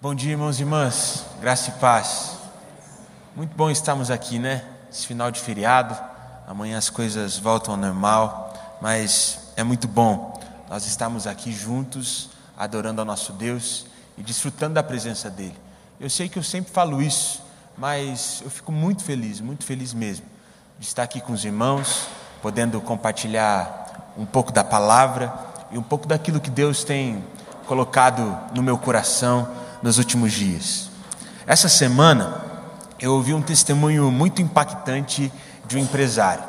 Bom dia, irmãos e irmãs, graça e paz. Muito bom estarmos aqui, né? Esse final de feriado, amanhã as coisas voltam ao normal, mas é muito bom nós estarmos aqui juntos, adorando ao nosso Deus e desfrutando da presença dEle. Eu sei que eu sempre falo isso, mas eu fico muito feliz, muito feliz mesmo, de estar aqui com os irmãos, podendo compartilhar um pouco da palavra e um pouco daquilo que Deus tem colocado no meu coração nos últimos dias. Essa semana eu ouvi um testemunho muito impactante de um empresário.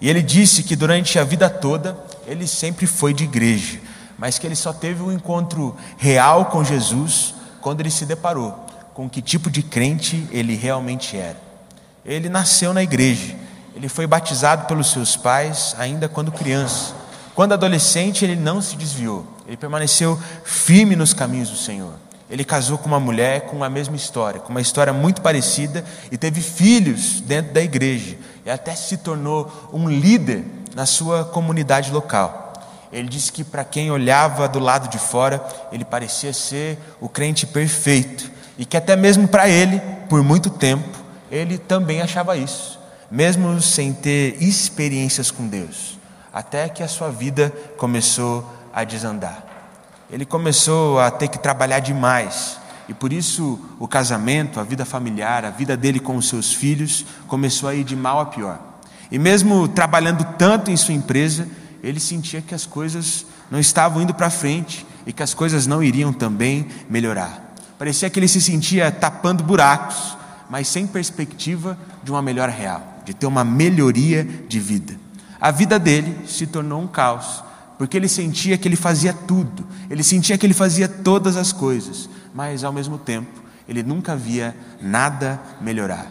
E ele disse que durante a vida toda ele sempre foi de igreja, mas que ele só teve um encontro real com Jesus quando ele se deparou com que tipo de crente ele realmente era. Ele nasceu na igreja, ele foi batizado pelos seus pais ainda quando criança. Quando adolescente, ele não se desviou, ele permaneceu firme nos caminhos do Senhor. Ele casou com uma mulher com a mesma história, com uma história muito parecida, e teve filhos dentro da igreja, e até se tornou um líder na sua comunidade local. Ele disse que para quem olhava do lado de fora, ele parecia ser o crente perfeito, e que até mesmo para ele, por muito tempo, ele também achava isso, mesmo sem ter experiências com Deus, até que a sua vida começou a desandar ele começou a ter que trabalhar demais. E por isso o casamento, a vida familiar, a vida dele com os seus filhos começou a ir de mal a pior. E mesmo trabalhando tanto em sua empresa, ele sentia que as coisas não estavam indo para frente e que as coisas não iriam também melhorar. Parecia que ele se sentia tapando buracos, mas sem perspectiva de uma melhora real, de ter uma melhoria de vida. A vida dele se tornou um caos porque ele sentia que ele fazia tudo, ele sentia que ele fazia todas as coisas, mas ao mesmo tempo ele nunca via nada melhorar.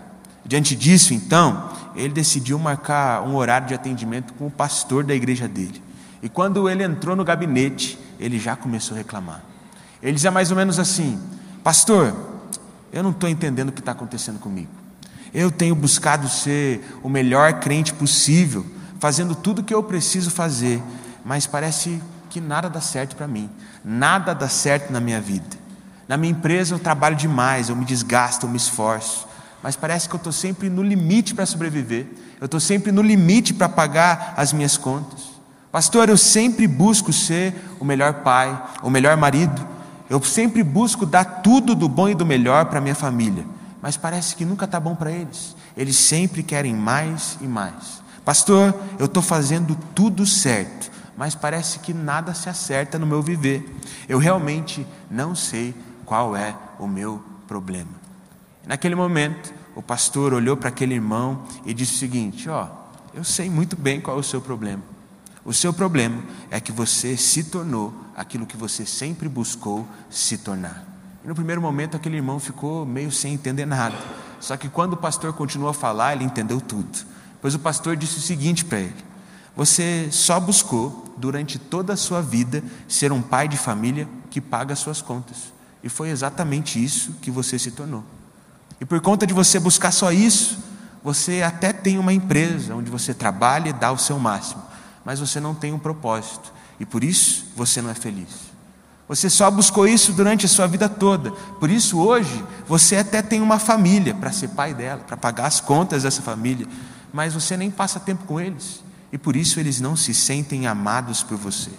Diante disso, então, ele decidiu marcar um horário de atendimento com o pastor da igreja dele. E quando ele entrou no gabinete, ele já começou a reclamar. Ele dizia mais ou menos assim: Pastor, eu não estou entendendo o que está acontecendo comigo. Eu tenho buscado ser o melhor crente possível, fazendo tudo o que eu preciso fazer, mas parece que nada dá certo para mim, nada dá certo na minha vida. Na minha empresa eu trabalho demais, eu me desgasto, eu me esforço, mas parece que eu estou sempre no limite para sobreviver, eu estou sempre no limite para pagar as minhas contas. Pastor, eu sempre busco ser o melhor pai, o melhor marido, eu sempre busco dar tudo do bom e do melhor para minha família, mas parece que nunca está bom para eles, eles sempre querem mais e mais. Pastor, eu estou fazendo tudo certo, mas parece que nada se acerta no meu viver. Eu realmente não sei qual é o meu problema. Naquele momento, o pastor olhou para aquele irmão e disse o seguinte: Ó, oh, eu sei muito bem qual é o seu problema. O seu problema é que você se tornou aquilo que você sempre buscou se tornar. E no primeiro momento, aquele irmão ficou meio sem entender nada. Só que quando o pastor continuou a falar, ele entendeu tudo. Pois o pastor disse o seguinte para ele: Você só buscou durante toda a sua vida, ser um pai de família que paga as suas contas. E foi exatamente isso que você se tornou. E por conta de você buscar só isso, você até tem uma empresa onde você trabalha e dá o seu máximo, mas você não tem um propósito. E por isso você não é feliz. Você só buscou isso durante a sua vida toda. Por isso, hoje, você até tem uma família para ser pai dela, para pagar as contas dessa família, mas você nem passa tempo com eles e por isso eles não se sentem amados por você.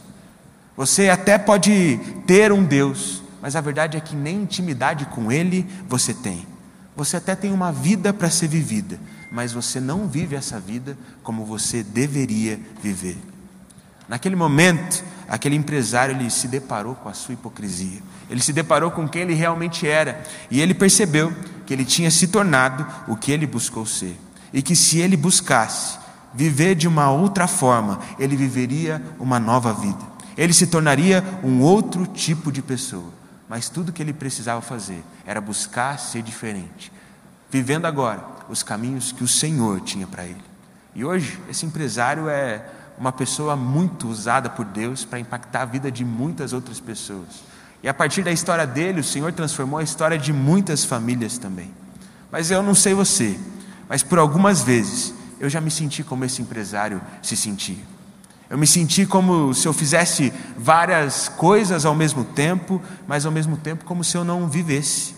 Você até pode ter um Deus, mas a verdade é que nem intimidade com Ele você tem. Você até tem uma vida para ser vivida, mas você não vive essa vida como você deveria viver. Naquele momento, aquele empresário ele se deparou com a sua hipocrisia. Ele se deparou com quem ele realmente era e ele percebeu que ele tinha se tornado o que ele buscou ser e que se ele buscasse viver de uma outra forma, ele viveria uma nova vida. Ele se tornaria um outro tipo de pessoa. Mas tudo que ele precisava fazer era buscar ser diferente, vivendo agora os caminhos que o Senhor tinha para ele. E hoje, esse empresário é uma pessoa muito usada por Deus para impactar a vida de muitas outras pessoas. E a partir da história dele, o Senhor transformou a história de muitas famílias também. Mas eu não sei você, mas por algumas vezes eu já me senti como esse empresário se sentia. Eu me senti como se eu fizesse várias coisas ao mesmo tempo, mas ao mesmo tempo como se eu não vivesse.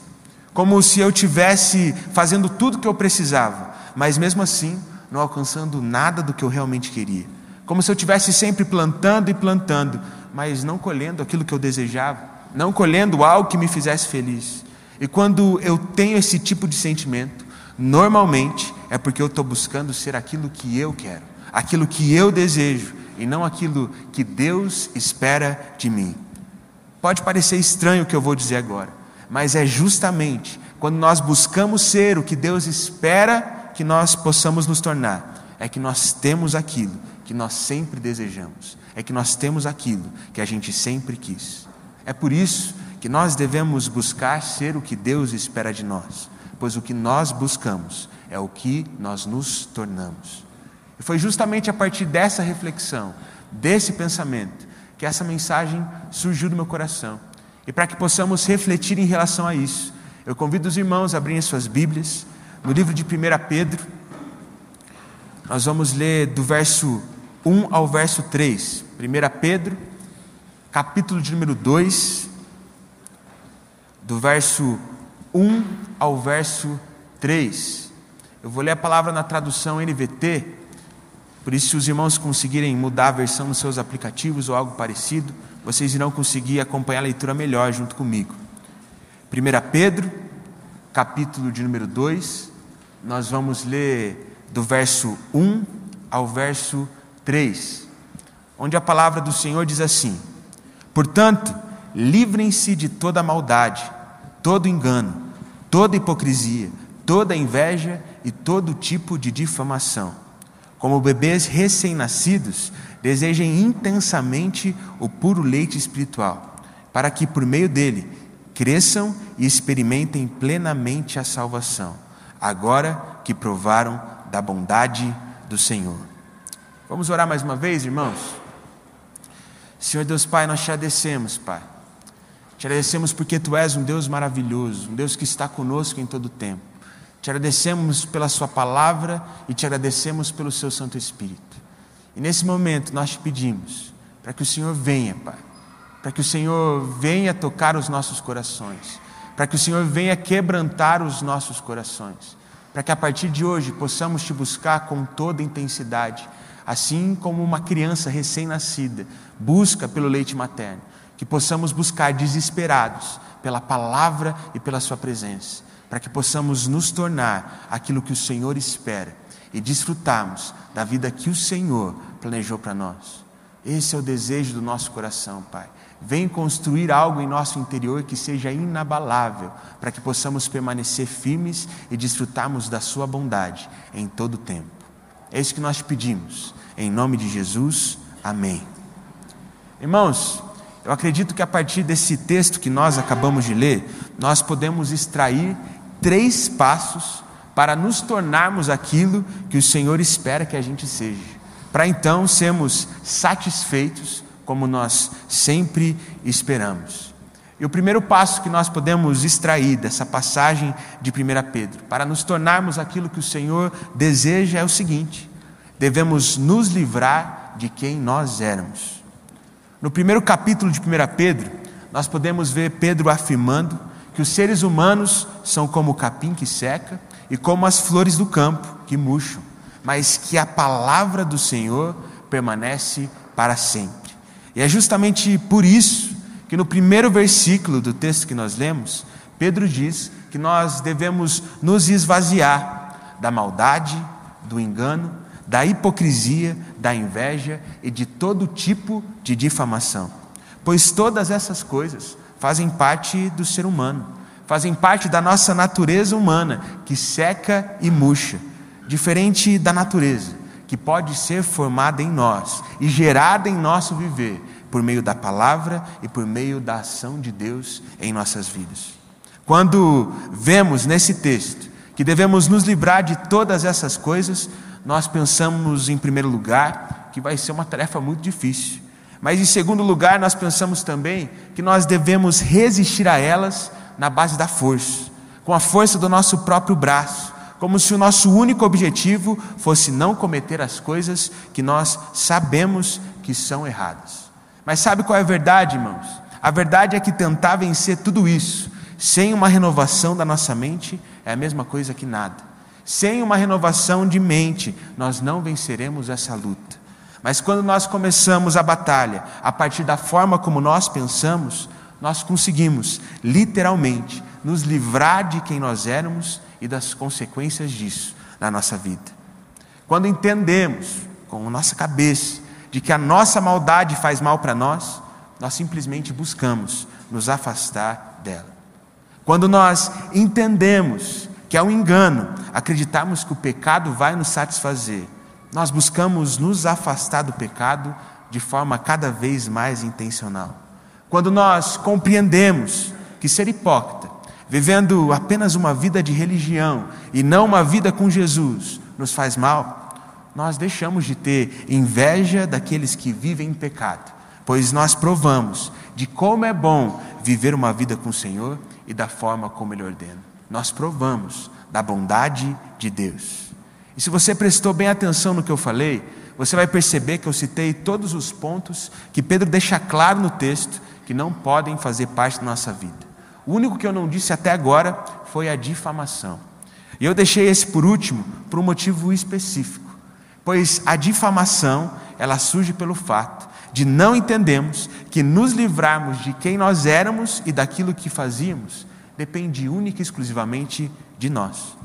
Como se eu tivesse fazendo tudo o que eu precisava, mas mesmo assim não alcançando nada do que eu realmente queria. Como se eu tivesse sempre plantando e plantando, mas não colhendo aquilo que eu desejava, não colhendo algo que me fizesse feliz. E quando eu tenho esse tipo de sentimento, normalmente é porque eu estou buscando ser aquilo que eu quero, aquilo que eu desejo, e não aquilo que Deus espera de mim. Pode parecer estranho o que eu vou dizer agora, mas é justamente quando nós buscamos ser o que Deus espera que nós possamos nos tornar, é que nós temos aquilo que nós sempre desejamos, é que nós temos aquilo que a gente sempre quis. É por isso que nós devemos buscar ser o que Deus espera de nós, pois o que nós buscamos é o que nós nos tornamos. E foi justamente a partir dessa reflexão, desse pensamento, que essa mensagem surgiu do meu coração. E para que possamos refletir em relação a isso, eu convido os irmãos a abrirem suas Bíblias no livro de 1 Pedro. Nós vamos ler do verso 1 ao verso 3. 1 Pedro, capítulo de número 2, do verso 1 ao verso 3. Eu vou ler a palavra na tradução NVT, por isso, se os irmãos conseguirem mudar a versão nos seus aplicativos ou algo parecido, vocês irão conseguir acompanhar a leitura melhor junto comigo. 1 Pedro, capítulo de número 2, nós vamos ler do verso 1 ao verso 3, onde a palavra do Senhor diz assim: Portanto, livrem-se de toda maldade, todo engano, toda hipocrisia, toda inveja e todo tipo de difamação. Como bebês recém-nascidos, desejem intensamente o puro leite espiritual, para que por meio dele cresçam e experimentem plenamente a salvação, agora que provaram da bondade do Senhor. Vamos orar mais uma vez, irmãos? Senhor Deus Pai, nós te agradecemos, Pai. Te agradecemos porque Tu és um Deus maravilhoso, um Deus que está conosco em todo o tempo. Te agradecemos pela Sua palavra e te agradecemos pelo Seu Santo Espírito. E nesse momento nós te pedimos para que o Senhor venha, Pai, para que o Senhor venha tocar os nossos corações, para que o Senhor venha quebrantar os nossos corações, para que a partir de hoje possamos te buscar com toda intensidade, assim como uma criança recém-nascida busca pelo leite materno, que possamos buscar desesperados pela palavra e pela Sua presença para que possamos nos tornar aquilo que o Senhor espera e desfrutarmos da vida que o Senhor planejou para nós. Esse é o desejo do nosso coração, Pai. Vem construir algo em nosso interior que seja inabalável, para que possamos permanecer firmes e desfrutarmos da Sua bondade em todo o tempo. É isso que nós pedimos. Em nome de Jesus, amém. Irmãos, eu acredito que a partir desse texto que nós acabamos de ler, nós podemos extrair três passos para nos tornarmos aquilo que o Senhor espera que a gente seja, para então sermos satisfeitos como nós sempre esperamos. E o primeiro passo que nós podemos extrair dessa passagem de 1 Pedro, para nos tornarmos aquilo que o Senhor deseja, é o seguinte: devemos nos livrar de quem nós éramos. No primeiro capítulo de 1 Pedro, nós podemos ver Pedro afirmando que os seres humanos são como o capim que seca e como as flores do campo que murcham, mas que a palavra do Senhor permanece para sempre. E é justamente por isso que no primeiro versículo do texto que nós lemos, Pedro diz que nós devemos nos esvaziar da maldade, do engano, da hipocrisia, da inveja e de todo tipo de difamação. Pois todas essas coisas fazem parte do ser humano, fazem parte da nossa natureza humana, que seca e murcha, diferente da natureza, que pode ser formada em nós e gerada em nosso viver, por meio da palavra e por meio da ação de Deus em nossas vidas. Quando vemos nesse texto que devemos nos livrar de todas essas coisas, nós pensamos, em primeiro lugar, que vai ser uma tarefa muito difícil. Mas em segundo lugar, nós pensamos também que nós devemos resistir a elas na base da força, com a força do nosso próprio braço, como se o nosso único objetivo fosse não cometer as coisas que nós sabemos que são erradas. Mas sabe qual é a verdade, irmãos? A verdade é que tentar vencer tudo isso sem uma renovação da nossa mente é a mesma coisa que nada. Sem uma renovação de mente, nós não venceremos essa luta. Mas quando nós começamos a batalha a partir da forma como nós pensamos, nós conseguimos, literalmente, nos livrar de quem nós éramos e das consequências disso na nossa vida. Quando entendemos com a nossa cabeça de que a nossa maldade faz mal para nós, nós simplesmente buscamos nos afastar dela. Quando nós entendemos que é um engano acreditarmos que o pecado vai nos satisfazer, nós buscamos nos afastar do pecado de forma cada vez mais intencional. Quando nós compreendemos que ser hipócrita, vivendo apenas uma vida de religião e não uma vida com Jesus, nos faz mal, nós deixamos de ter inveja daqueles que vivem em pecado, pois nós provamos de como é bom viver uma vida com o Senhor e da forma como Ele ordena. Nós provamos da bondade de Deus. E se você prestou bem atenção no que eu falei, você vai perceber que eu citei todos os pontos que Pedro deixa claro no texto que não podem fazer parte da nossa vida. O único que eu não disse até agora foi a difamação. E eu deixei esse por último por um motivo específico, pois a difamação, ela surge pelo fato de não entendermos que nos livrarmos de quem nós éramos e daquilo que fazíamos depende única e exclusivamente de nós.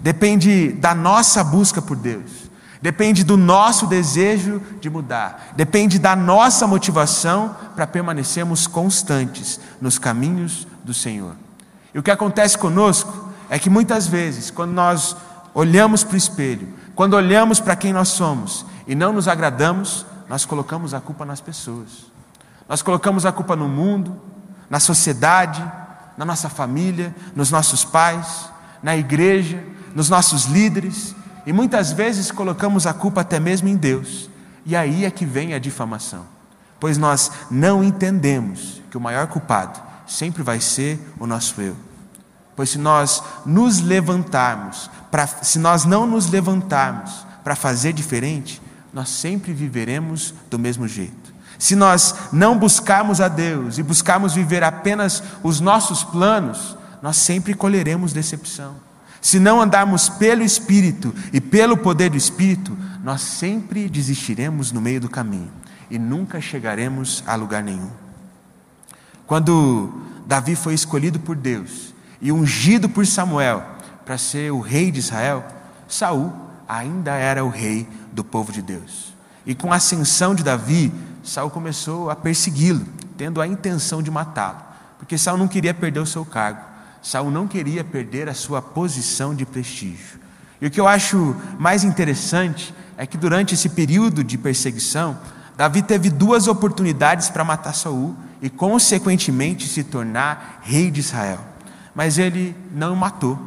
Depende da nossa busca por Deus depende do nosso desejo de mudar, depende da nossa motivação para permanecermos constantes nos caminhos do Senhor. E o que acontece conosco é que muitas vezes, quando nós olhamos para o espelho, quando olhamos para quem nós somos e não nos agradamos, nós colocamos a culpa nas pessoas. Nós colocamos a culpa no mundo, na sociedade, na nossa família, nos nossos pais, na igreja, nos nossos líderes e muitas vezes colocamos a culpa até mesmo em Deus. E aí é que vem a difamação. Pois nós não entendemos que o maior culpado sempre vai ser o nosso eu. Pois se nós nos levantarmos, pra, se nós não nos levantarmos para fazer diferente, nós sempre viveremos do mesmo jeito. Se nós não buscarmos a Deus e buscarmos viver apenas os nossos planos, nós sempre colheremos decepção. Se não andarmos pelo Espírito e pelo poder do Espírito, nós sempre desistiremos no meio do caminho e nunca chegaremos a lugar nenhum. Quando Davi foi escolhido por Deus e ungido por Samuel para ser o rei de Israel, Saul ainda era o rei do povo de Deus. E com a ascensão de Davi, Saul começou a persegui-lo, tendo a intenção de matá-lo, porque Saul não queria perder o seu cargo. Saul não queria perder a sua posição de prestígio. E o que eu acho mais interessante é que durante esse período de perseguição, Davi teve duas oportunidades para matar Saul e consequentemente se tornar rei de Israel. Mas ele não o matou,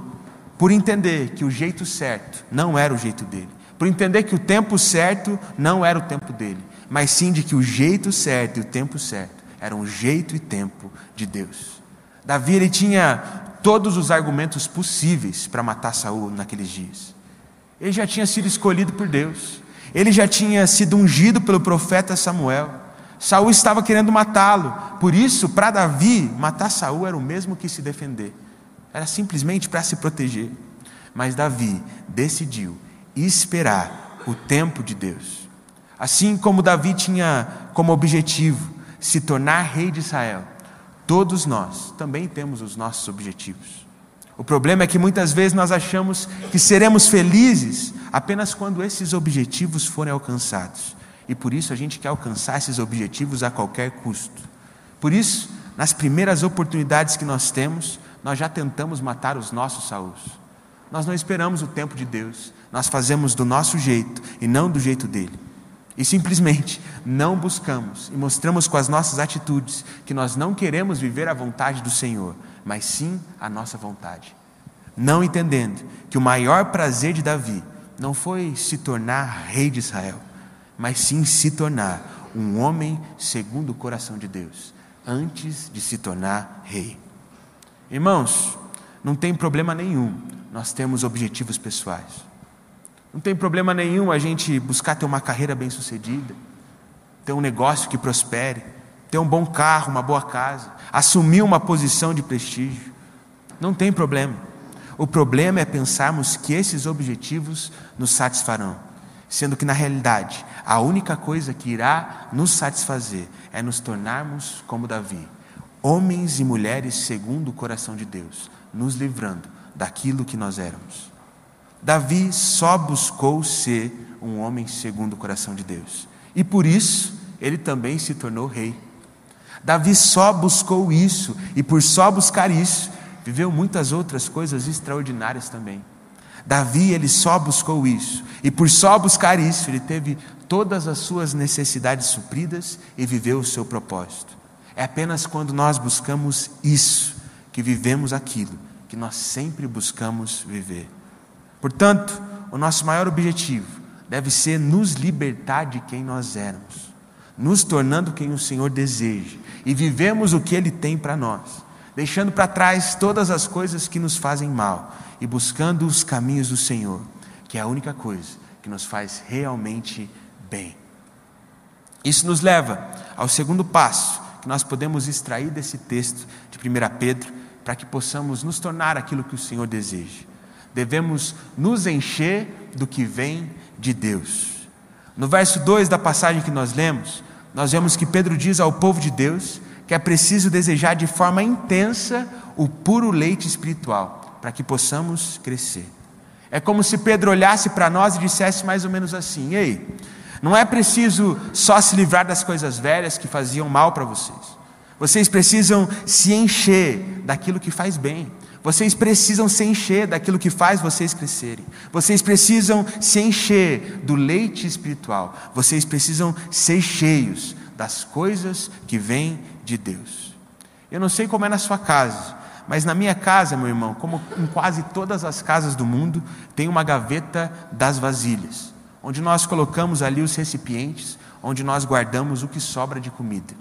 por entender que o jeito certo não era o jeito dele, por entender que o tempo certo não era o tempo dele, mas sim de que o jeito certo e o tempo certo eram o jeito e tempo de Deus. Davi ele tinha todos os argumentos possíveis para matar Saul naqueles dias. Ele já tinha sido escolhido por Deus. Ele já tinha sido ungido pelo profeta Samuel. Saul estava querendo matá-lo. Por isso, para Davi, matar Saul era o mesmo que se defender. Era simplesmente para se proteger. Mas Davi decidiu esperar o tempo de Deus. Assim como Davi tinha como objetivo se tornar rei de Israel, Todos nós também temos os nossos objetivos. O problema é que muitas vezes nós achamos que seremos felizes apenas quando esses objetivos forem alcançados. E por isso a gente quer alcançar esses objetivos a qualquer custo. Por isso, nas primeiras oportunidades que nós temos, nós já tentamos matar os nossos Saúls. Nós não esperamos o tempo de Deus, nós fazemos do nosso jeito e não do jeito dele. E simplesmente não buscamos e mostramos com as nossas atitudes que nós não queremos viver a vontade do Senhor, mas sim a nossa vontade. Não entendendo que o maior prazer de Davi não foi se tornar rei de Israel, mas sim se tornar um homem segundo o coração de Deus, antes de se tornar rei. Irmãos, não tem problema nenhum nós temos objetivos pessoais. Não tem problema nenhum a gente buscar ter uma carreira bem-sucedida. ter um negócio que prospere, ter um bom carro, uma boa casa, assumir uma posição de prestígio. Não tem problema. O problema é pensarmos que esses objetivos nos satisfarão, sendo que na realidade a única coisa que irá nos satisfazer é nos tornarmos como Davi, homens e mulheres segundo o coração de Deus, nos livrando daquilo que nós éramos. Davi só buscou ser um homem segundo o coração de Deus, e por isso ele também se tornou rei. Davi só buscou isso, e por só buscar isso, viveu muitas outras coisas extraordinárias também. Davi, ele só buscou isso, e por só buscar isso, ele teve todas as suas necessidades supridas e viveu o seu propósito. É apenas quando nós buscamos isso que vivemos aquilo que nós sempre buscamos viver. Portanto, o nosso maior objetivo deve ser nos libertar de quem nós éramos, nos tornando quem o Senhor deseja e vivemos o que Ele tem para nós deixando para trás todas as coisas que nos fazem mal e buscando os caminhos do Senhor, que é a única coisa que nos faz realmente bem. Isso nos leva ao segundo passo que nós podemos extrair desse texto de 1 Pedro, para que possamos nos tornar aquilo que o Senhor deseja. Devemos nos encher do que vem de Deus. No verso 2 da passagem que nós lemos, nós vemos que Pedro diz ao povo de Deus que é preciso desejar de forma intensa o puro leite espiritual, para que possamos crescer. É como se Pedro olhasse para nós e dissesse mais ou menos assim: Ei, não é preciso só se livrar das coisas velhas que faziam mal para vocês. Vocês precisam se encher daquilo que faz bem. Vocês precisam se encher daquilo que faz vocês crescerem. Vocês precisam se encher do leite espiritual. Vocês precisam ser cheios das coisas que vêm de Deus. Eu não sei como é na sua casa, mas na minha casa, meu irmão, como em quase todas as casas do mundo, tem uma gaveta das vasilhas, onde nós colocamos ali os recipientes, onde nós guardamos o que sobra de comida.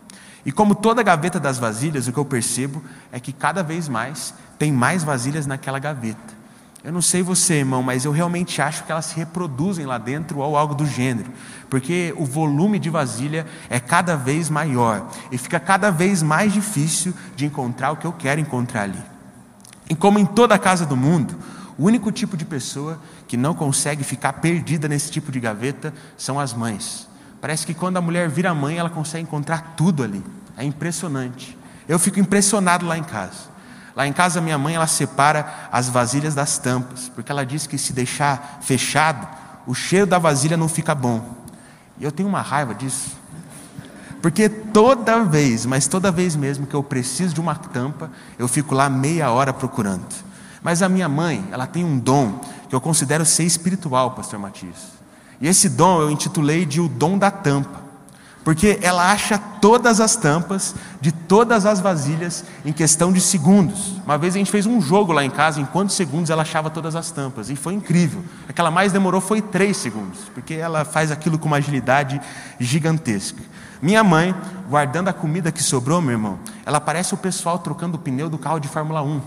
E como toda gaveta das vasilhas, o que eu percebo é que cada vez mais tem mais vasilhas naquela gaveta. Eu não sei você, irmão, mas eu realmente acho que elas se reproduzem lá dentro ou algo do gênero, porque o volume de vasilha é cada vez maior e fica cada vez mais difícil de encontrar o que eu quero encontrar ali. E como em toda a casa do mundo, o único tipo de pessoa que não consegue ficar perdida nesse tipo de gaveta são as mães. Parece que quando a mulher vira mãe, ela consegue encontrar tudo ali. É impressionante. Eu fico impressionado lá em casa. Lá em casa, minha mãe ela separa as vasilhas das tampas, porque ela diz que se deixar fechado, o cheiro da vasilha não fica bom. E eu tenho uma raiva disso. Porque toda vez, mas toda vez mesmo que eu preciso de uma tampa, eu fico lá meia hora procurando. Mas a minha mãe, ela tem um dom que eu considero ser espiritual, pastor Matias. E esse dom eu intitulei de o dom da tampa porque ela acha todas as tampas de todas as vasilhas em questão de segundos. Uma vez a gente fez um jogo lá em casa, em quantos segundos ela achava todas as tampas, e foi incrível. A que ela mais demorou foi três segundos, porque ela faz aquilo com uma agilidade gigantesca. Minha mãe, guardando a comida que sobrou, meu irmão, ela parece o pessoal trocando o pneu do carro de Fórmula 1.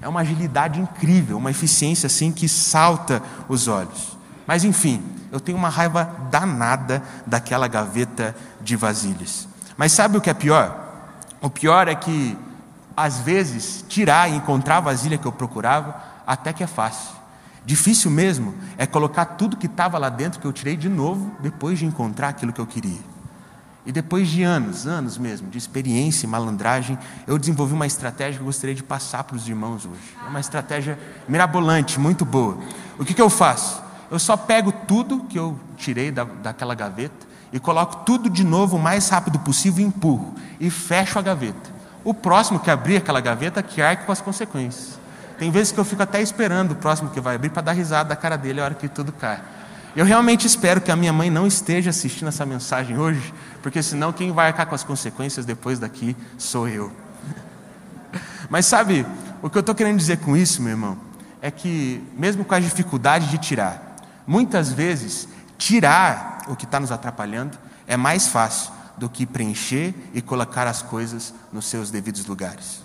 É uma agilidade incrível, uma eficiência assim que salta os olhos. Mas enfim, eu tenho uma raiva danada daquela gaveta de vasilhas. Mas sabe o que é pior? O pior é que, às vezes, tirar e encontrar a vasilha que eu procurava, até que é fácil. Difícil mesmo é colocar tudo que estava lá dentro que eu tirei de novo, depois de encontrar aquilo que eu queria. E depois de anos, anos mesmo, de experiência e malandragem, eu desenvolvi uma estratégia que eu gostaria de passar para os irmãos hoje. É uma estratégia mirabolante, muito boa. O que, que eu faço? Eu só pego tudo que eu tirei da, daquela gaveta e coloco tudo de novo o mais rápido possível e empurro. E fecho a gaveta. O próximo que abrir aquela gaveta que arque com as consequências. Tem vezes que eu fico até esperando o próximo que vai abrir para dar risada da cara dele a hora que tudo cai. Eu realmente espero que a minha mãe não esteja assistindo essa mensagem hoje, porque senão quem vai arcar com as consequências depois daqui sou eu. Mas sabe, o que eu estou querendo dizer com isso, meu irmão, é que mesmo com as dificuldades de tirar, Muitas vezes, tirar o que está nos atrapalhando é mais fácil do que preencher e colocar as coisas nos seus devidos lugares.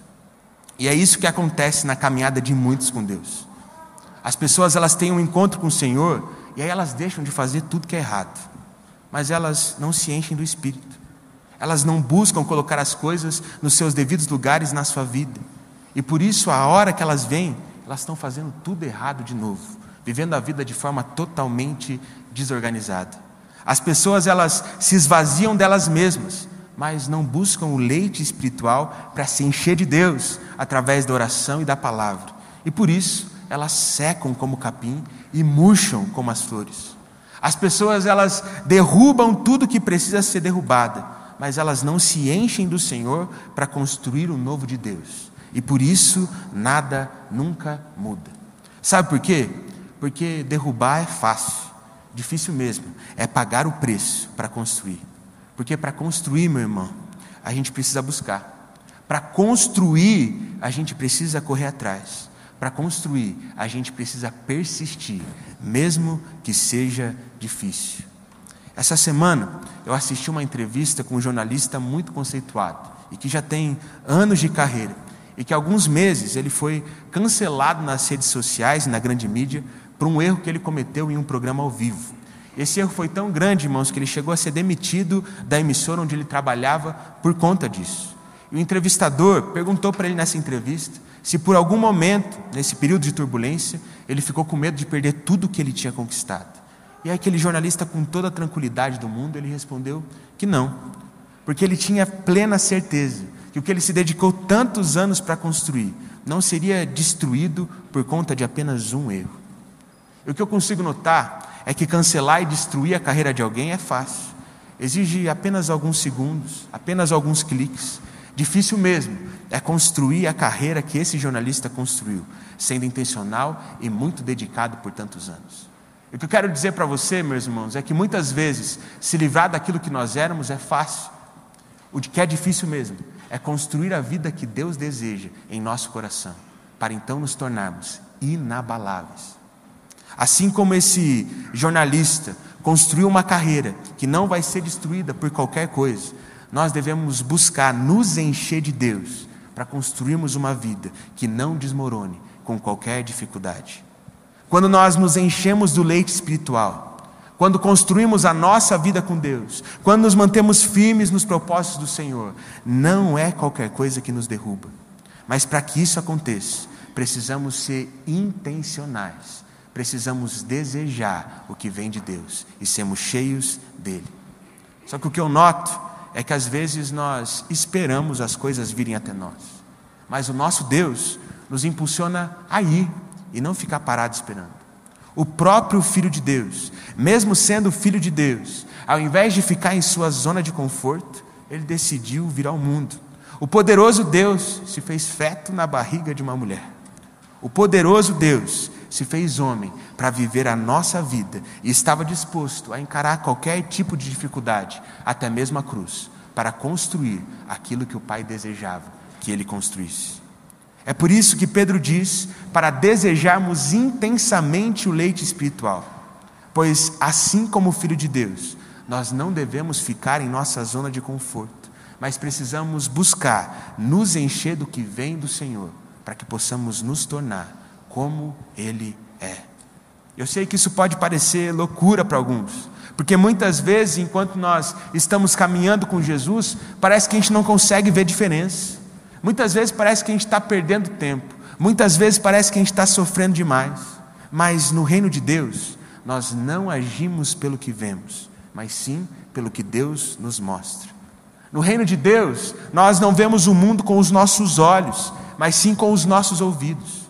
E é isso que acontece na caminhada de muitos com Deus. As pessoas elas têm um encontro com o Senhor e aí elas deixam de fazer tudo que é errado. mas elas não se enchem do espírito. Elas não buscam colocar as coisas nos seus devidos lugares na sua vida. E por isso, a hora que elas vêm, elas estão fazendo tudo errado de novo, vivendo a vida de forma totalmente desorganizada. As pessoas elas se esvaziam delas mesmas, mas não buscam o leite espiritual para se encher de Deus através da oração e da palavra. E por isso, elas secam como capim e murcham como as flores. As pessoas elas derrubam tudo que precisa ser derrubado, mas elas não se enchem do Senhor para construir o novo de Deus. E por isso nada nunca muda. Sabe por quê? Porque derrubar é fácil, difícil mesmo, é pagar o preço para construir. Porque para construir, meu irmão, a gente precisa buscar. Para construir, a gente precisa correr atrás. Para construir, a gente precisa persistir, mesmo que seja difícil. Essa semana eu assisti uma entrevista com um jornalista muito conceituado e que já tem anos de carreira e que alguns meses ele foi cancelado nas redes sociais e na grande mídia por um erro que ele cometeu em um programa ao vivo. Esse erro foi tão grande, irmãos, que ele chegou a ser demitido da emissora onde ele trabalhava por conta disso. E o entrevistador perguntou para ele nessa entrevista se por algum momento, nesse período de turbulência, ele ficou com medo de perder tudo o que ele tinha conquistado. E aquele jornalista, com toda a tranquilidade do mundo, ele respondeu que não, porque ele tinha plena certeza que o que ele se dedicou tantos anos para construir não seria destruído por conta de apenas um erro. E o que eu consigo notar é que cancelar e destruir a carreira de alguém é fácil, exige apenas alguns segundos, apenas alguns cliques. Difícil mesmo é construir a carreira que esse jornalista construiu, sendo intencional e muito dedicado por tantos anos. O que eu quero dizer para você, meus irmãos, é que muitas vezes se livrar daquilo que nós éramos é fácil. O que é difícil mesmo é construir a vida que Deus deseja em nosso coração, para então nos tornarmos inabaláveis. Assim como esse jornalista construiu uma carreira que não vai ser destruída por qualquer coisa, nós devemos buscar nos encher de Deus para construirmos uma vida que não desmorone com qualquer dificuldade. Quando nós nos enchemos do leite espiritual, quando construímos a nossa vida com Deus, quando nos mantemos firmes nos propósitos do Senhor, não é qualquer coisa que nos derruba. Mas para que isso aconteça, precisamos ser intencionais, precisamos desejar o que vem de Deus e sermos cheios dele. Só que o que eu noto é que às vezes nós esperamos as coisas virem até nós, mas o nosso Deus nos impulsiona a ir e não ficar parado esperando. O próprio Filho de Deus, mesmo sendo Filho de Deus, ao invés de ficar em sua zona de conforto, ele decidiu vir ao mundo. O poderoso Deus se fez feto na barriga de uma mulher. O poderoso Deus se fez homem para viver a nossa vida e estava disposto a encarar qualquer tipo de dificuldade, até mesmo a cruz, para construir aquilo que o Pai desejava que ele construísse. É por isso que Pedro diz para desejarmos intensamente o leite espiritual, pois assim como o Filho de Deus, nós não devemos ficar em nossa zona de conforto, mas precisamos buscar nos encher do que vem do Senhor, para que possamos nos tornar como Ele é. Eu sei que isso pode parecer loucura para alguns, porque muitas vezes, enquanto nós estamos caminhando com Jesus, parece que a gente não consegue ver diferença. Muitas vezes parece que a gente está perdendo tempo, muitas vezes parece que a gente está sofrendo demais, mas no reino de Deus, nós não agimos pelo que vemos, mas sim pelo que Deus nos mostra. No reino de Deus, nós não vemos o mundo com os nossos olhos, mas sim com os nossos ouvidos.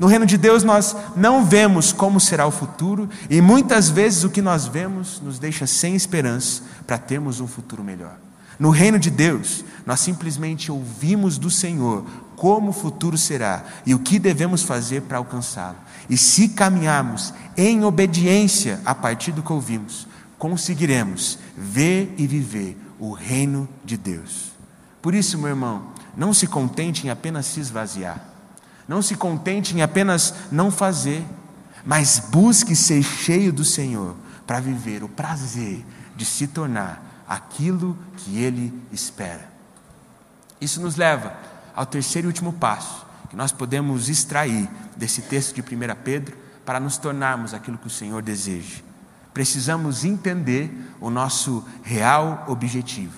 No reino de Deus, nós não vemos como será o futuro, e muitas vezes o que nós vemos nos deixa sem esperança para termos um futuro melhor. No reino de Deus, nós simplesmente ouvimos do Senhor como o futuro será e o que devemos fazer para alcançá-lo. E se caminharmos em obediência a partir do que ouvimos, conseguiremos ver e viver o reino de Deus. Por isso, meu irmão, não se contente em apenas se esvaziar, não se contente em apenas não fazer, mas busque ser cheio do Senhor para viver o prazer de se tornar aquilo que Ele espera. Isso nos leva ao terceiro e último passo, que nós podemos extrair desse texto de 1 Pedro para nos tornarmos aquilo que o Senhor deseja. precisamos entender o nosso real objetivo.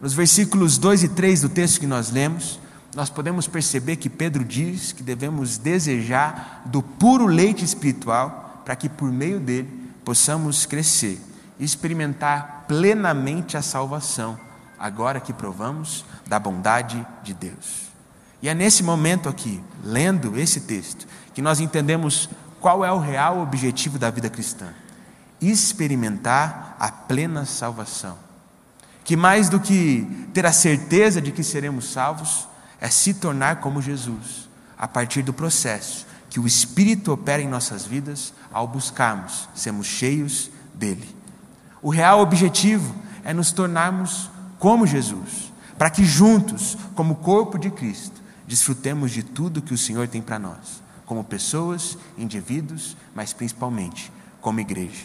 Nos versículos 2 e 3 do texto que nós lemos, nós podemos perceber que Pedro diz que devemos desejar do puro leite espiritual para que por meio dele possamos crescer e experimentar plenamente a salvação, agora que provamos da bondade de Deus. E é nesse momento aqui, lendo esse texto, que nós entendemos qual é o real objetivo da vida cristã: experimentar a plena salvação. Que mais do que ter a certeza de que seremos salvos, é se tornar como Jesus, a partir do processo que o Espírito opera em nossas vidas ao buscarmos sermos cheios dele. O real objetivo é nos tornarmos como Jesus, para que juntos, como corpo de Cristo, desfrutemos de tudo que o Senhor tem para nós, como pessoas, indivíduos, mas principalmente como igreja.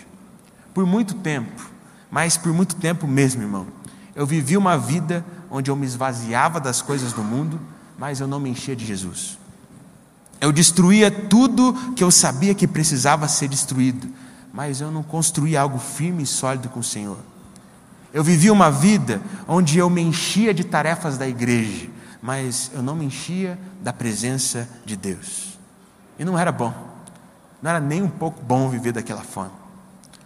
Por muito tempo, mas por muito tempo mesmo, irmão, eu vivi uma vida onde eu me esvaziava das coisas do mundo, mas eu não me enchia de Jesus. Eu destruía tudo que eu sabia que precisava ser destruído, mas eu não construía algo firme e sólido com o Senhor. Eu vivia uma vida onde eu me enchia de tarefas da igreja, mas eu não me enchia da presença de Deus. E não era bom, não era nem um pouco bom viver daquela forma.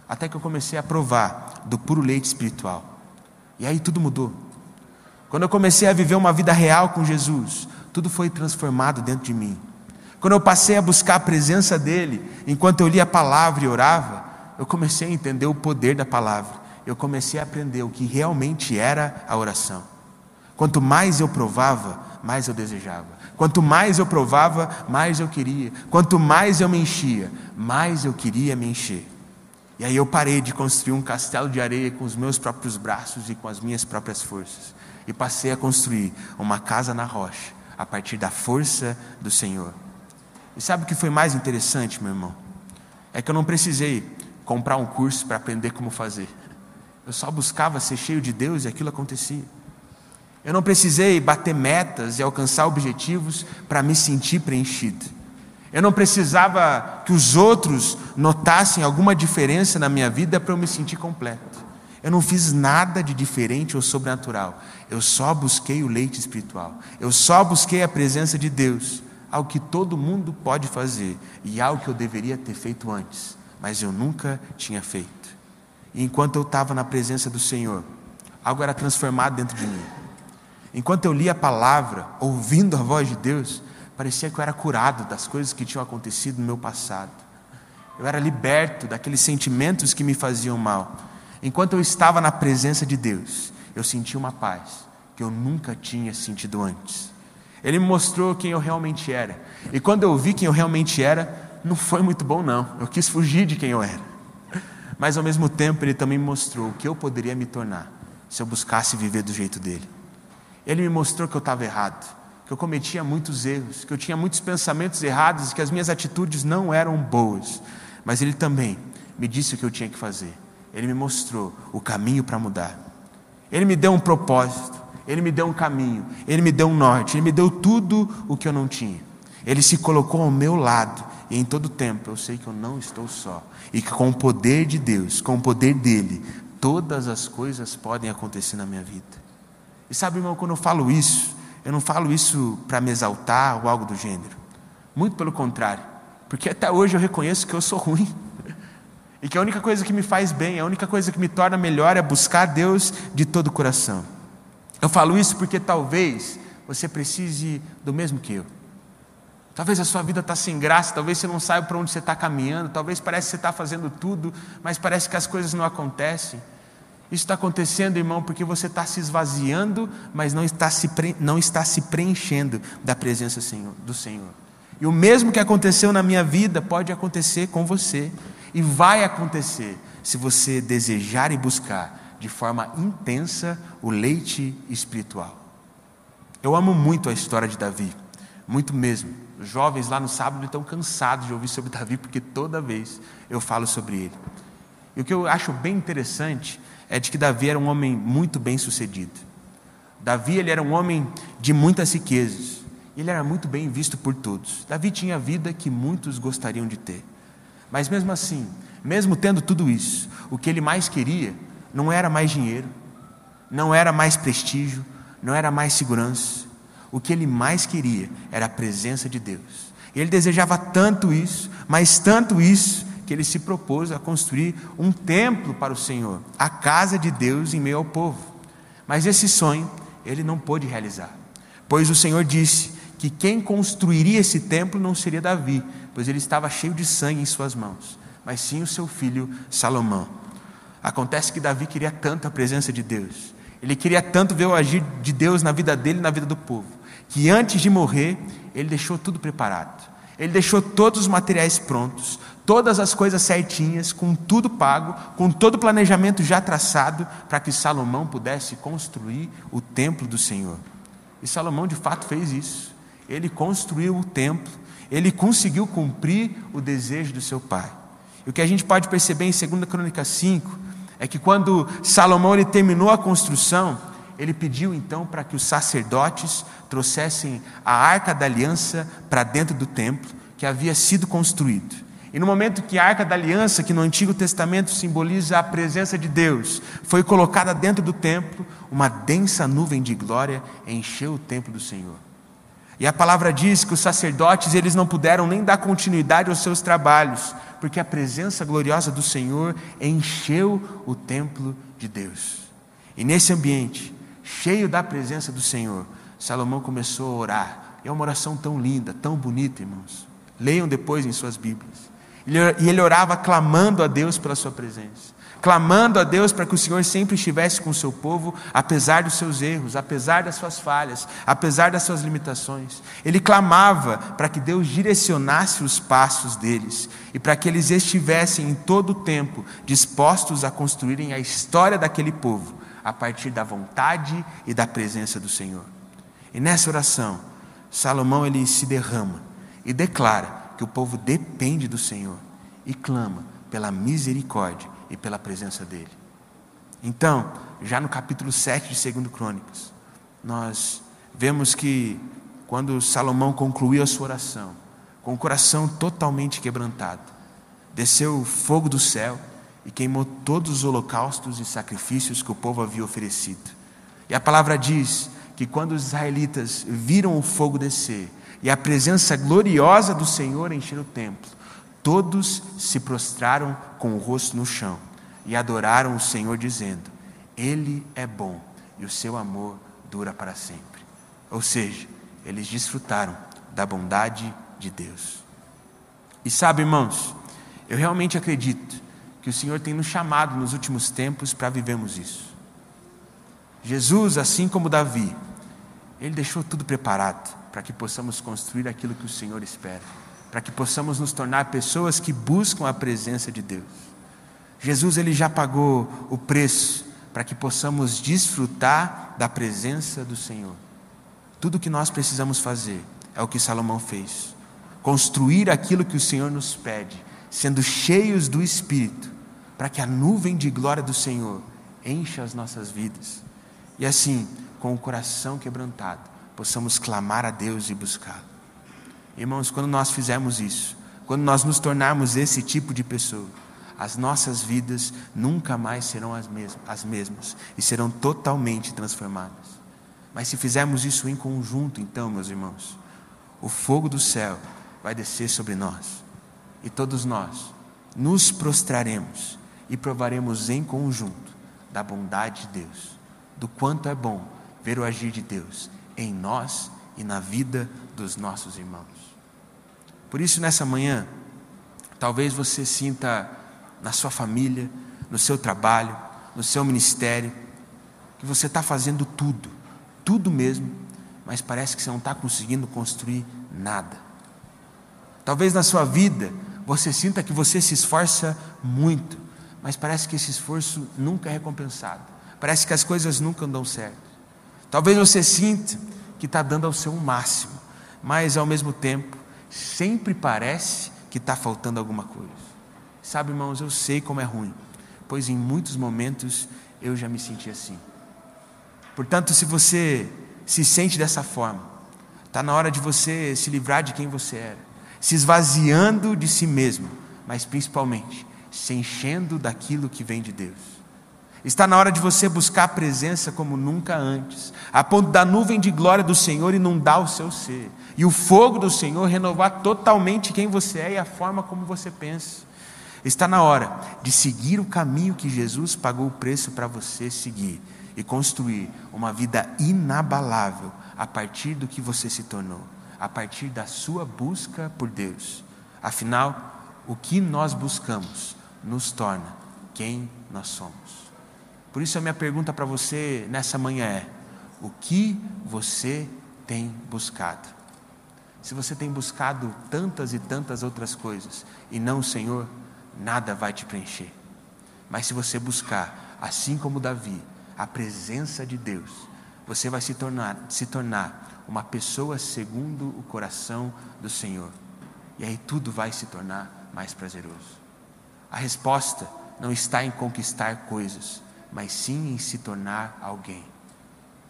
Até que eu comecei a provar do puro leite espiritual. E aí tudo mudou. Quando eu comecei a viver uma vida real com Jesus, tudo foi transformado dentro de mim. Quando eu passei a buscar a presença dEle, enquanto eu lia a palavra e orava, eu comecei a entender o poder da palavra. Eu comecei a aprender o que realmente era a oração. Quanto mais eu provava, mais eu desejava. Quanto mais eu provava, mais eu queria. Quanto mais eu me enchia, mais eu queria me encher. E aí eu parei de construir um castelo de areia com os meus próprios braços e com as minhas próprias forças e passei a construir uma casa na rocha, a partir da força do Senhor. E sabe o que foi mais interessante, meu irmão? É que eu não precisei comprar um curso para aprender como fazer. Eu só buscava ser cheio de Deus e aquilo acontecia. Eu não precisei bater metas e alcançar objetivos para me sentir preenchido. Eu não precisava que os outros notassem alguma diferença na minha vida para eu me sentir completo. Eu não fiz nada de diferente ou sobrenatural. Eu só busquei o leite espiritual. Eu só busquei a presença de Deus. Algo que todo mundo pode fazer e algo que eu deveria ter feito antes, mas eu nunca tinha feito. E enquanto eu estava na presença do Senhor, algo era transformado dentro de mim. Enquanto eu lia a palavra, ouvindo a voz de Deus, parecia que eu era curado das coisas que tinham acontecido no meu passado. Eu era liberto daqueles sentimentos que me faziam mal. Enquanto eu estava na presença de Deus, eu senti uma paz que eu nunca tinha sentido antes. Ele me mostrou quem eu realmente era. E quando eu vi quem eu realmente era, não foi muito bom, não. Eu quis fugir de quem eu era. Mas ao mesmo tempo, ele também me mostrou o que eu poderia me tornar se eu buscasse viver do jeito dele. Ele me mostrou que eu estava errado, que eu cometia muitos erros, que eu tinha muitos pensamentos errados e que as minhas atitudes não eram boas. Mas ele também me disse o que eu tinha que fazer. Ele me mostrou o caminho para mudar. Ele me deu um propósito, ele me deu um caminho, ele me deu um norte, ele me deu tudo o que eu não tinha. Ele se colocou ao meu lado e em todo tempo eu sei que eu não estou só e que com o poder de Deus, com o poder dele, todas as coisas podem acontecer na minha vida. E sabe, irmão, quando eu falo isso, eu não falo isso para me exaltar ou algo do gênero. Muito pelo contrário, porque até hoje eu reconheço que eu sou ruim. E que a única coisa que me faz bem, a única coisa que me torna melhor é buscar Deus de todo o coração. Eu falo isso porque talvez você precise do mesmo que eu. Talvez a sua vida está sem graça, talvez você não saiba para onde você está caminhando, talvez parece que você está fazendo tudo, mas parece que as coisas não acontecem. Isso está acontecendo, irmão, porque você está se esvaziando, mas não está se, não está se preenchendo da presença do Senhor. E o mesmo que aconteceu na minha vida pode acontecer com você. E vai acontecer se você desejar e buscar de forma intensa o leite espiritual. Eu amo muito a história de Davi, muito mesmo. Os jovens lá no sábado estão cansados de ouvir sobre Davi, porque toda vez eu falo sobre ele. E o que eu acho bem interessante é de que Davi era um homem muito bem sucedido. Davi ele era um homem de muitas riquezas. Ele era muito bem visto por todos. Davi tinha a vida que muitos gostariam de ter. Mas mesmo assim, mesmo tendo tudo isso, o que ele mais queria não era mais dinheiro, não era mais prestígio, não era mais segurança. O que ele mais queria era a presença de Deus. Ele desejava tanto isso, mas tanto isso, que ele se propôs a construir um templo para o Senhor, a casa de Deus em meio ao povo. Mas esse sonho ele não pôde realizar, pois o Senhor disse que quem construiria esse templo não seria Davi, pois ele estava cheio de sangue em suas mãos, mas sim o seu filho Salomão. Acontece que Davi queria tanto a presença de Deus, ele queria tanto ver o agir de Deus na vida dele e na vida do povo, que antes de morrer, ele deixou tudo preparado. Ele deixou todos os materiais prontos, todas as coisas certinhas, com tudo pago, com todo o planejamento já traçado, para que Salomão pudesse construir o templo do Senhor. E Salomão de fato fez isso. Ele construiu o templo, ele conseguiu cumprir o desejo do seu pai. E o que a gente pode perceber em 2 Crônica 5 é que quando Salomão ele terminou a construção, ele pediu então para que os sacerdotes trouxessem a arca da aliança para dentro do templo que havia sido construído. E no momento que a arca da aliança, que no Antigo Testamento simboliza a presença de Deus, foi colocada dentro do templo, uma densa nuvem de glória encheu o templo do Senhor. E a palavra diz que os sacerdotes eles não puderam nem dar continuidade aos seus trabalhos, porque a presença gloriosa do Senhor encheu o templo de Deus. E nesse ambiente, cheio da presença do Senhor, Salomão começou a orar. É uma oração tão linda, tão bonita, irmãos. Leiam depois em suas Bíblias. E ele orava clamando a Deus pela sua presença clamando a Deus para que o Senhor sempre estivesse com o seu povo, apesar dos seus erros, apesar das suas falhas, apesar das suas limitações. Ele clamava para que Deus direcionasse os passos deles e para que eles estivessem em todo o tempo dispostos a construírem a história daquele povo a partir da vontade e da presença do Senhor. E nessa oração, Salomão ele se derrama e declara que o povo depende do Senhor e clama pela misericórdia e pela presença dele. Então, já no capítulo 7 de 2 Crônicas, nós vemos que quando Salomão concluiu a sua oração, com o coração totalmente quebrantado, desceu o fogo do céu e queimou todos os holocaustos e sacrifícios que o povo havia oferecido. E a palavra diz que quando os israelitas viram o fogo descer e a presença gloriosa do Senhor encher o templo, Todos se prostraram com o rosto no chão e adoraram o Senhor, dizendo: Ele é bom e o seu amor dura para sempre. Ou seja, eles desfrutaram da bondade de Deus. E sabe, irmãos, eu realmente acredito que o Senhor tem nos chamado nos últimos tempos para vivermos isso. Jesus, assim como Davi, ele deixou tudo preparado para que possamos construir aquilo que o Senhor espera para que possamos nos tornar pessoas que buscam a presença de Deus. Jesus ele já pagou o preço para que possamos desfrutar da presença do Senhor. Tudo o que nós precisamos fazer é o que Salomão fez: construir aquilo que o Senhor nos pede, sendo cheios do Espírito, para que a nuvem de glória do Senhor encha as nossas vidas. E assim, com o coração quebrantado, possamos clamar a Deus e buscá-lo. Irmãos, quando nós fizermos isso, quando nós nos tornarmos esse tipo de pessoa, as nossas vidas nunca mais serão as mesmas, as mesmas e serão totalmente transformadas. Mas se fizermos isso em conjunto, então, meus irmãos, o fogo do céu vai descer sobre nós e todos nós nos prostraremos e provaremos em conjunto da bondade de Deus, do quanto é bom ver o agir de Deus em nós e na vida dos nossos irmãos. Por isso, nessa manhã, talvez você sinta na sua família, no seu trabalho, no seu ministério, que você está fazendo tudo, tudo mesmo, mas parece que você não está conseguindo construir nada. Talvez na sua vida você sinta que você se esforça muito, mas parece que esse esforço nunca é recompensado. Parece que as coisas nunca dão certo. Talvez você sinta que está dando ao seu máximo, mas ao mesmo tempo sempre parece que está faltando alguma coisa. Sabe, irmãos, eu sei como é ruim, pois em muitos momentos eu já me senti assim. Portanto, se você se sente dessa forma, está na hora de você se livrar de quem você era, se esvaziando de si mesmo, mas principalmente se enchendo daquilo que vem de Deus. Está na hora de você buscar a presença como nunca antes, a ponto da nuvem de glória do Senhor inundar o seu ser, e o fogo do Senhor renovar totalmente quem você é e a forma como você pensa. Está na hora de seguir o caminho que Jesus pagou o preço para você seguir e construir uma vida inabalável a partir do que você se tornou, a partir da sua busca por Deus. Afinal, o que nós buscamos nos torna quem nós somos. Por isso a minha pergunta para você nessa manhã é: o que você tem buscado? Se você tem buscado tantas e tantas outras coisas e não o Senhor, nada vai te preencher. Mas se você buscar, assim como Davi, a presença de Deus, você vai se tornar, se tornar uma pessoa segundo o coração do Senhor. E aí tudo vai se tornar mais prazeroso. A resposta não está em conquistar coisas, mas sim em se tornar alguém.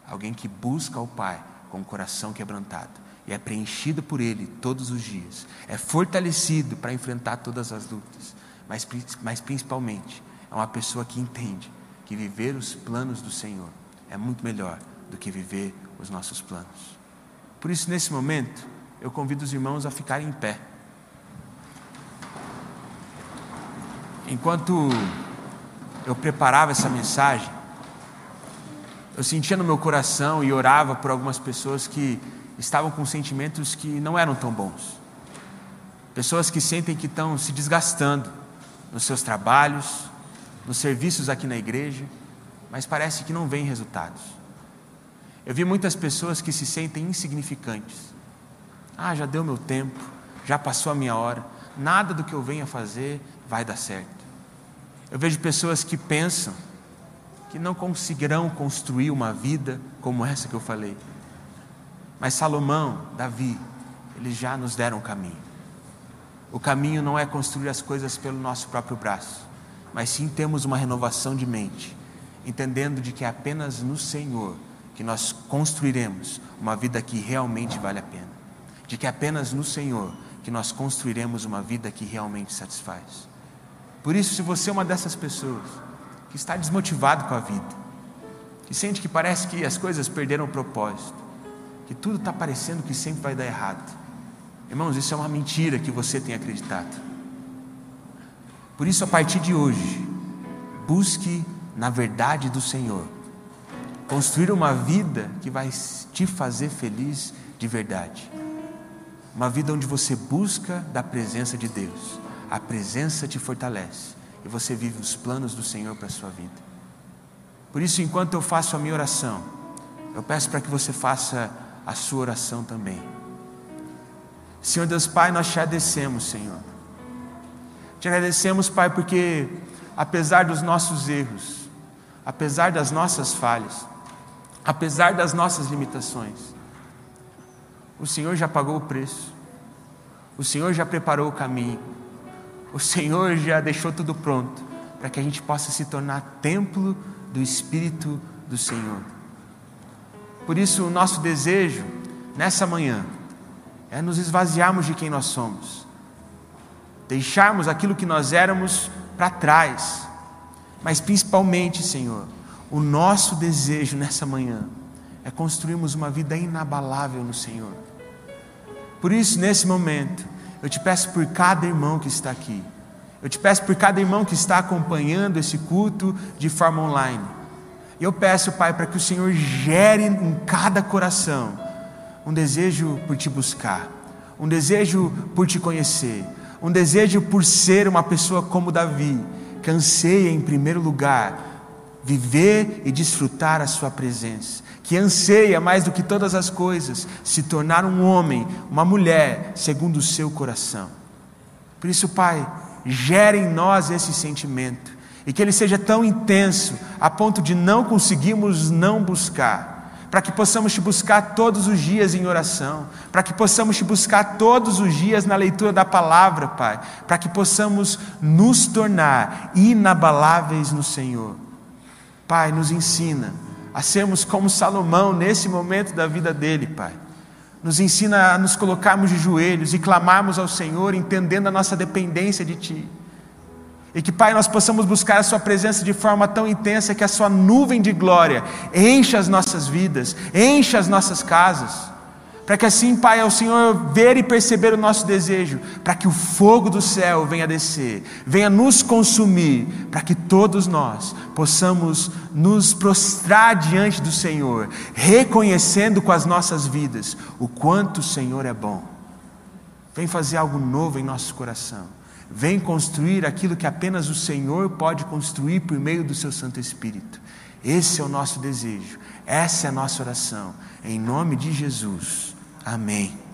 Alguém que busca o Pai com o coração quebrantado e é preenchido por Ele todos os dias, é fortalecido para enfrentar todas as lutas, mas, mas principalmente é uma pessoa que entende que viver os planos do Senhor é muito melhor do que viver os nossos planos. Por isso, nesse momento, eu convido os irmãos a ficarem em pé. Enquanto eu preparava essa mensagem, eu sentia no meu coração e orava por algumas pessoas que estavam com sentimentos que não eram tão bons. Pessoas que sentem que estão se desgastando nos seus trabalhos, nos serviços aqui na igreja, mas parece que não vem resultados. Eu vi muitas pessoas que se sentem insignificantes. Ah, já deu meu tempo, já passou a minha hora, nada do que eu venha fazer vai dar certo. Eu vejo pessoas que pensam que não conseguirão construir uma vida como essa que eu falei. Mas Salomão, Davi, eles já nos deram o caminho. O caminho não é construir as coisas pelo nosso próprio braço, mas sim temos uma renovação de mente, entendendo de que é apenas no Senhor que nós construiremos uma vida que realmente vale a pena, de que é apenas no Senhor que nós construiremos uma vida que realmente satisfaz. Por isso, se você é uma dessas pessoas que está desmotivado com a vida, que sente que parece que as coisas perderam o propósito, que tudo está parecendo que sempre vai dar errado, irmãos, isso é uma mentira que você tem acreditado. Por isso, a partir de hoje, busque na verdade do Senhor, construir uma vida que vai te fazer feliz de verdade, uma vida onde você busca da presença de Deus a presença te fortalece e você vive os planos do Senhor para a sua vida. Por isso, enquanto eu faço a minha oração, eu peço para que você faça a sua oração também. Senhor Deus Pai, nós te agradecemos, Senhor. Te agradecemos, Pai, porque apesar dos nossos erros, apesar das nossas falhas, apesar das nossas limitações, o Senhor já pagou o preço, o Senhor já preparou o caminho, o Senhor já deixou tudo pronto para que a gente possa se tornar templo do Espírito do Senhor. Por isso, o nosso desejo nessa manhã é nos esvaziarmos de quem nós somos, deixarmos aquilo que nós éramos para trás, mas principalmente, Senhor, o nosso desejo nessa manhã é construirmos uma vida inabalável no Senhor. Por isso, nesse momento, eu te peço por cada irmão que está aqui. Eu te peço por cada irmão que está acompanhando esse culto de forma online. Eu peço, Pai, para que o Senhor gere em cada coração um desejo por te buscar, um desejo por te conhecer, um desejo por ser uma pessoa como Davi, que anseia em primeiro lugar viver e desfrutar a Sua presença, que anseia mais do que todas as coisas se tornar um homem, uma mulher, segundo o seu coração. Por isso, Pai, gere em nós esse sentimento e que ele seja tão intenso a ponto de não conseguirmos não buscar. Para que possamos te buscar todos os dias em oração, para que possamos te buscar todos os dias na leitura da palavra, Pai, para que possamos nos tornar inabaláveis no Senhor. Pai, nos ensina a sermos como Salomão nesse momento da vida dele, Pai. Nos ensina a nos colocarmos de joelhos e clamarmos ao Senhor, entendendo a nossa dependência de Ti. E que, Pai, nós possamos buscar a Sua presença de forma tão intensa que a Sua nuvem de glória encha as nossas vidas, encha as nossas casas. Para que assim, Pai, ao Senhor ver e perceber o nosso desejo, para que o fogo do céu venha descer, venha nos consumir, para que todos nós possamos nos prostrar diante do Senhor, reconhecendo com as nossas vidas o quanto o Senhor é bom. Vem fazer algo novo em nosso coração. Vem construir aquilo que apenas o Senhor pode construir por meio do seu Santo Espírito. Esse é o nosso desejo, essa é a nossa oração. Em nome de Jesus. Amém.